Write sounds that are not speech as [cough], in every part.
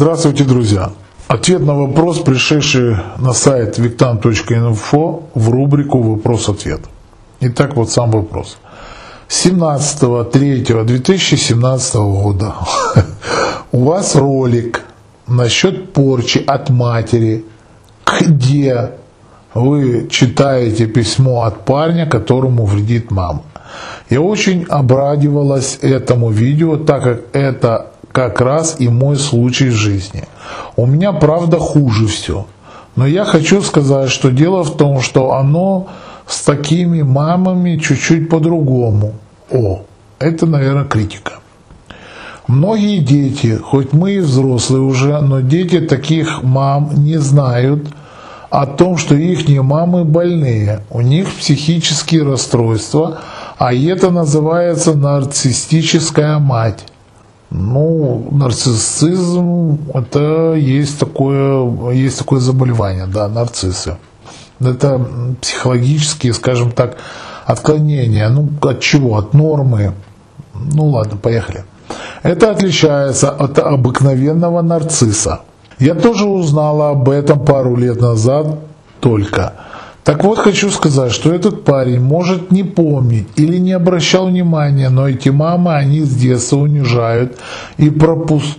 Здравствуйте, друзья! Ответ на вопрос, пришедший на сайт victam.info в рубрику «Вопрос-ответ». Итак, вот сам вопрос. 17.03.2017 года у вас ролик насчет порчи от матери, где вы читаете письмо от парня, которому вредит мама. Я очень обрадовалась этому видео, так как это как раз и мой случай жизни. У меня, правда, хуже все. Но я хочу сказать, что дело в том, что оно с такими мамами чуть-чуть по-другому. О, это, наверное, критика. Многие дети, хоть мы и взрослые уже, но дети таких мам не знают о том, что их мамы больные, у них психические расстройства, а это называется нарциссическая мать. Ну, нарциссизм это есть такое, есть такое заболевание, да, нарциссы. Это психологические, скажем так, отклонения. Ну, от чего? От нормы. Ну ладно, поехали. Это отличается от обыкновенного нарцисса. Я тоже узнала об этом пару лет назад только – так вот, хочу сказать, что этот парень может не помнить или не обращал внимания, но эти мамы, они с детства унижают и пропуск...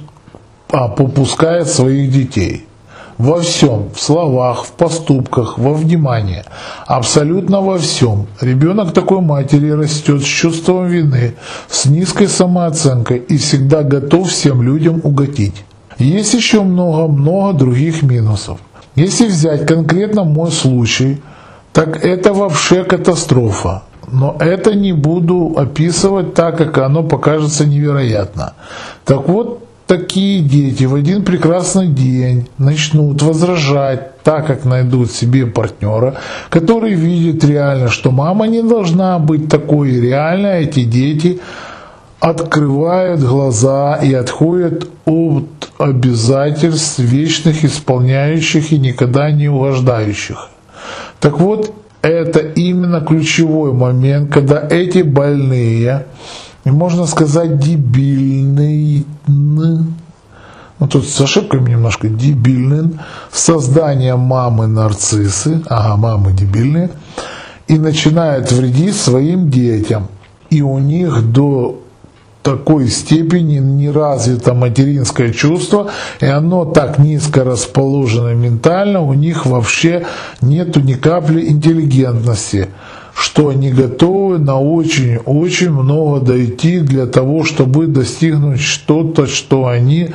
а, попускают своих детей. Во всем, в словах, в поступках, во внимании. Абсолютно во всем. Ребенок такой матери растет с чувством вины, с низкой самооценкой и всегда готов всем людям угодить. Есть еще много-много других минусов. Если взять конкретно мой случай – так это вообще катастрофа. Но это не буду описывать так, как оно покажется невероятно. Так вот, такие дети в один прекрасный день начнут возражать, так как найдут себе партнера, который видит реально, что мама не должна быть такой. Реально эти дети открывают глаза и отходят от обязательств вечных, исполняющих и никогда не угождающих. Так вот, это именно ключевой момент, когда эти больные, и можно сказать дебильные, ну тут с ошибками немножко дебильные, создание мамы нарциссы, ага, мамы дебильные, и начинают вредить своим детям. И у них до такой степени не развито материнское чувство, и оно так низко расположено ментально, у них вообще нету ни капли интеллигентности, что они готовы на очень-очень много дойти для того, чтобы достигнуть что-то, что они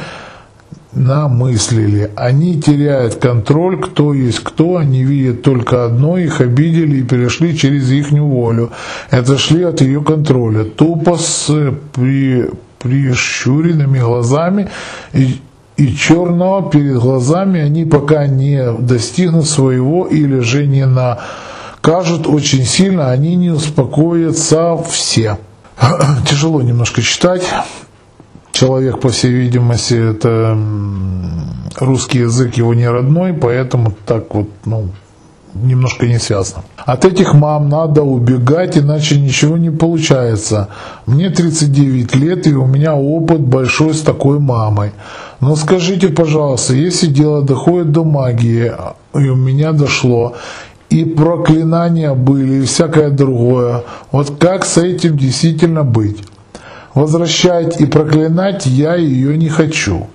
намыслили. Они теряют контроль, кто есть кто, они видят только одно, их обидели и перешли через их волю. Это шли от ее контроля. Тупо с при, прищуренными глазами и, и черного перед глазами они пока не достигнут своего или же не накажут очень сильно, они не успокоятся все. [clears throat] Тяжело немножко читать человек, по всей видимости, это русский язык его не родной, поэтому так вот, ну, немножко не связано. От этих мам надо убегать, иначе ничего не получается. Мне 39 лет, и у меня опыт большой с такой мамой. Но скажите, пожалуйста, если дело доходит до магии, и у меня дошло, и проклинания были, и всякое другое, вот как с этим действительно быть? Возвращать и проклинать я ее не хочу.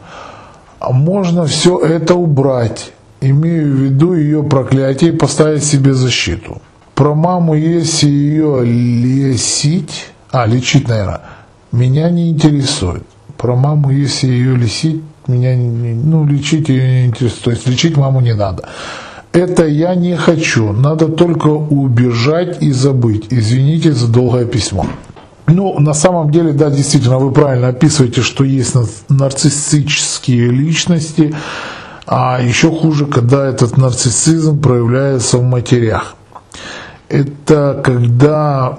А можно все это убрать, имею в виду ее проклятие и поставить себе защиту. Про маму, если ее лесить, а, лечить, наверное, меня не интересует. Про маму, если ее лечить, меня не, ну, лечить ее не интересует. То есть лечить маму не надо. Это я не хочу. Надо только убежать и забыть. Извините за долгое письмо. Ну, на самом деле, да, действительно, вы правильно описываете, что есть нарциссические личности, а еще хуже, когда этот нарциссизм проявляется в матерях. Это когда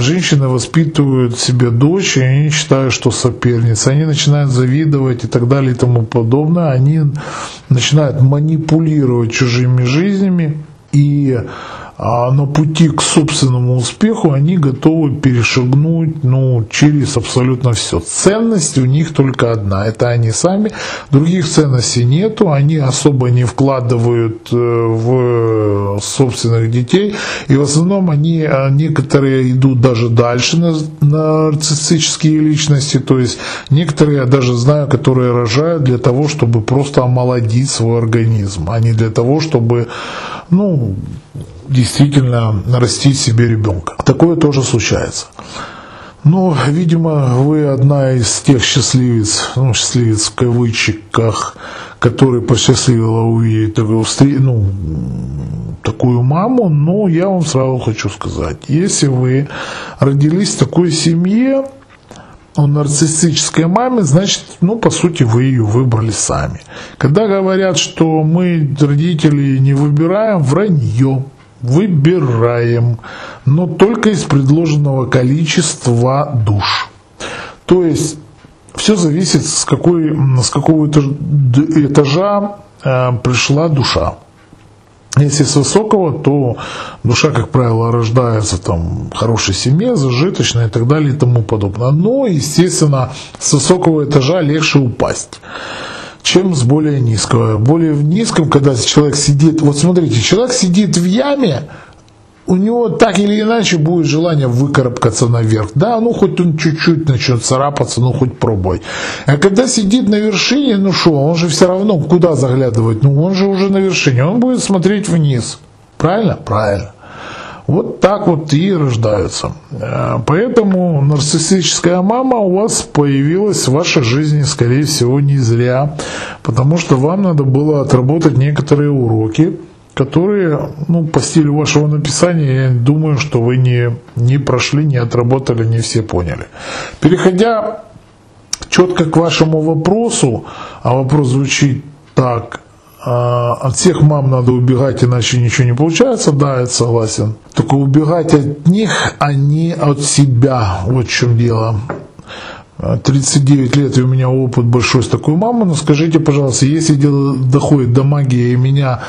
женщины воспитывают себе дочь, и они считают, что соперница, они начинают завидовать и так далее и тому подобное, они начинают манипулировать чужими жизнями и а на пути к собственному успеху они готовы перешагнуть ну, через абсолютно все. Ценность у них только одна. Это они сами. Других ценностей нету. Они особо не вкладывают э, в собственных детей. И в основном они, а, некоторые идут даже дальше на нарциссические личности. То есть некоторые, я даже знаю, которые рожают для того, чтобы просто омолодить свой организм, а не для того, чтобы ну, действительно нарастить себе ребенка. Такое тоже случается. Но, видимо, вы одна из тех счастливец, ну, счастливец в кавычках, который посчастливила увидеть такую, ну, такую маму, но я вам сразу хочу сказать, если вы родились в такой семье, у нарциссической мамы, значит, ну, по сути, вы ее выбрали сами. Когда говорят, что мы, родители, не выбираем, вранье выбираем, но только из предложенного количества душ. То есть все зависит, с, какой, с какого этажа э, пришла душа. Если с высокого, то душа, как правило, рождается там в хорошей семье, зажиточной и так далее и тому подобное. Но, естественно, с высокого этажа легче упасть чем с более низкого. Более в низком, когда человек сидит, вот смотрите, человек сидит в яме, у него так или иначе будет желание выкарабкаться наверх. Да, ну хоть он чуть-чуть начнет царапаться, ну хоть пробуй. А когда сидит на вершине, ну что, он же все равно куда заглядывать? Ну он же уже на вершине, он будет смотреть вниз. Правильно? Правильно. Вот так вот и рождаются. Э, поэтому нарциссическая мама у вас появилась в вашей жизни, скорее всего, не зря, потому что вам надо было отработать некоторые уроки, которые, ну, по стилю вашего написания, я думаю, что вы не, не прошли, не отработали, не все поняли. Переходя четко к вашему вопросу, а вопрос звучит так, от всех мам надо убегать, иначе ничего не получается, да, я согласен. Только убегать от них, а не от себя, вот в чем дело. 39 лет и у меня опыт большой с такой мамой, но скажите, пожалуйста, если дело доходит до магии и меня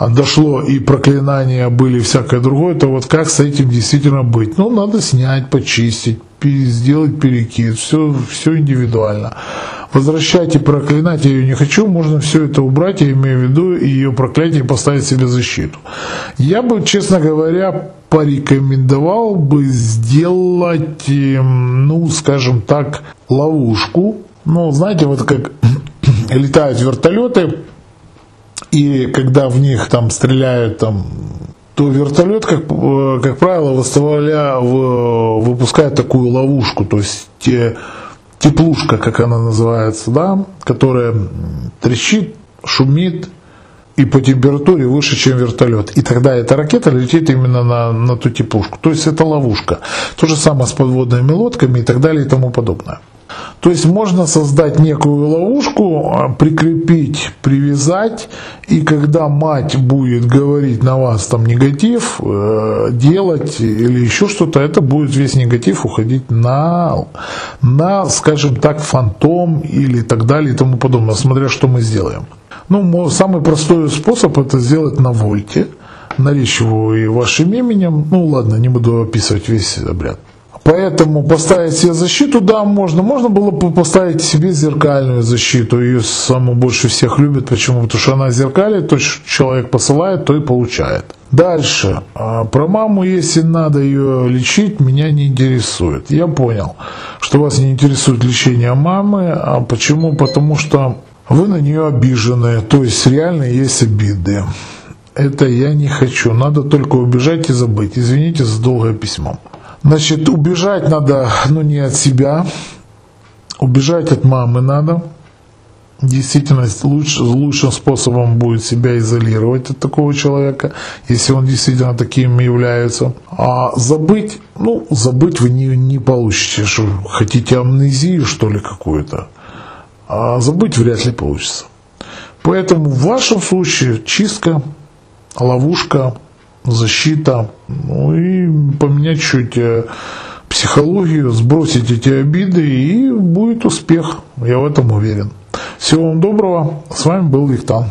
дошло и проклинания были и всякое другое, то вот как с этим действительно быть? Ну, надо снять, почистить, сделать перекид, все, все индивидуально возвращать и проклинать ее не хочу, можно все это убрать, я имею в виду ее проклятие поставить себе защиту. Я бы, честно говоря, порекомендовал бы сделать, эм, ну, скажем так, ловушку. Ну, знаете, вот как [coughs] летают вертолеты, и когда в них там стреляют там то вертолет, как, э, как правило, выставляя, выпускает такую ловушку, то есть теплушка, как она называется, да, которая трещит, шумит и по температуре выше, чем вертолет. И тогда эта ракета летит именно на, на ту теплушку. То есть это ловушка. То же самое с подводными лодками и так далее и тому подобное. То есть можно создать некую ловушку, а, прикрепить, привязать, и когда мать будет говорить на вас там негатив, э, делать или еще что-то, это будет весь негатив уходить на, на, скажем так, фантом или так далее и тому подобное, смотря что мы сделаем. Ну, самый простой способ это сделать на вольте, наречь его и вашим именем. Ну ладно, не буду описывать весь обряд. Поэтому поставить себе защиту, да, можно. Можно было бы поставить себе зеркальную защиту. Ее самую больше всех любят. Почему? Потому что она зеркалит, то человек посылает, то и получает. Дальше. А, про маму, если надо ее лечить, меня не интересует. Я понял, что вас не интересует лечение мамы. А почему? Потому что вы на нее обижены. То есть реально есть обиды. Это я не хочу. Надо только убежать и забыть. Извините за долгое письмо. Значит, убежать надо, ну не от себя, убежать от мамы надо. Действительно, луч, лучшим способом будет себя изолировать от такого человека, если он действительно таким является. А забыть, ну, забыть вы не, не получите. Что, хотите амнезию, что ли, какую-то? А забыть вряд ли получится. Поэтому в вашем случае чистка, ловушка, защита, ну и поменять чуть э, психологию, сбросить эти обиды и будет успех. Я в этом уверен. Всего вам доброго. С вами был Виктор.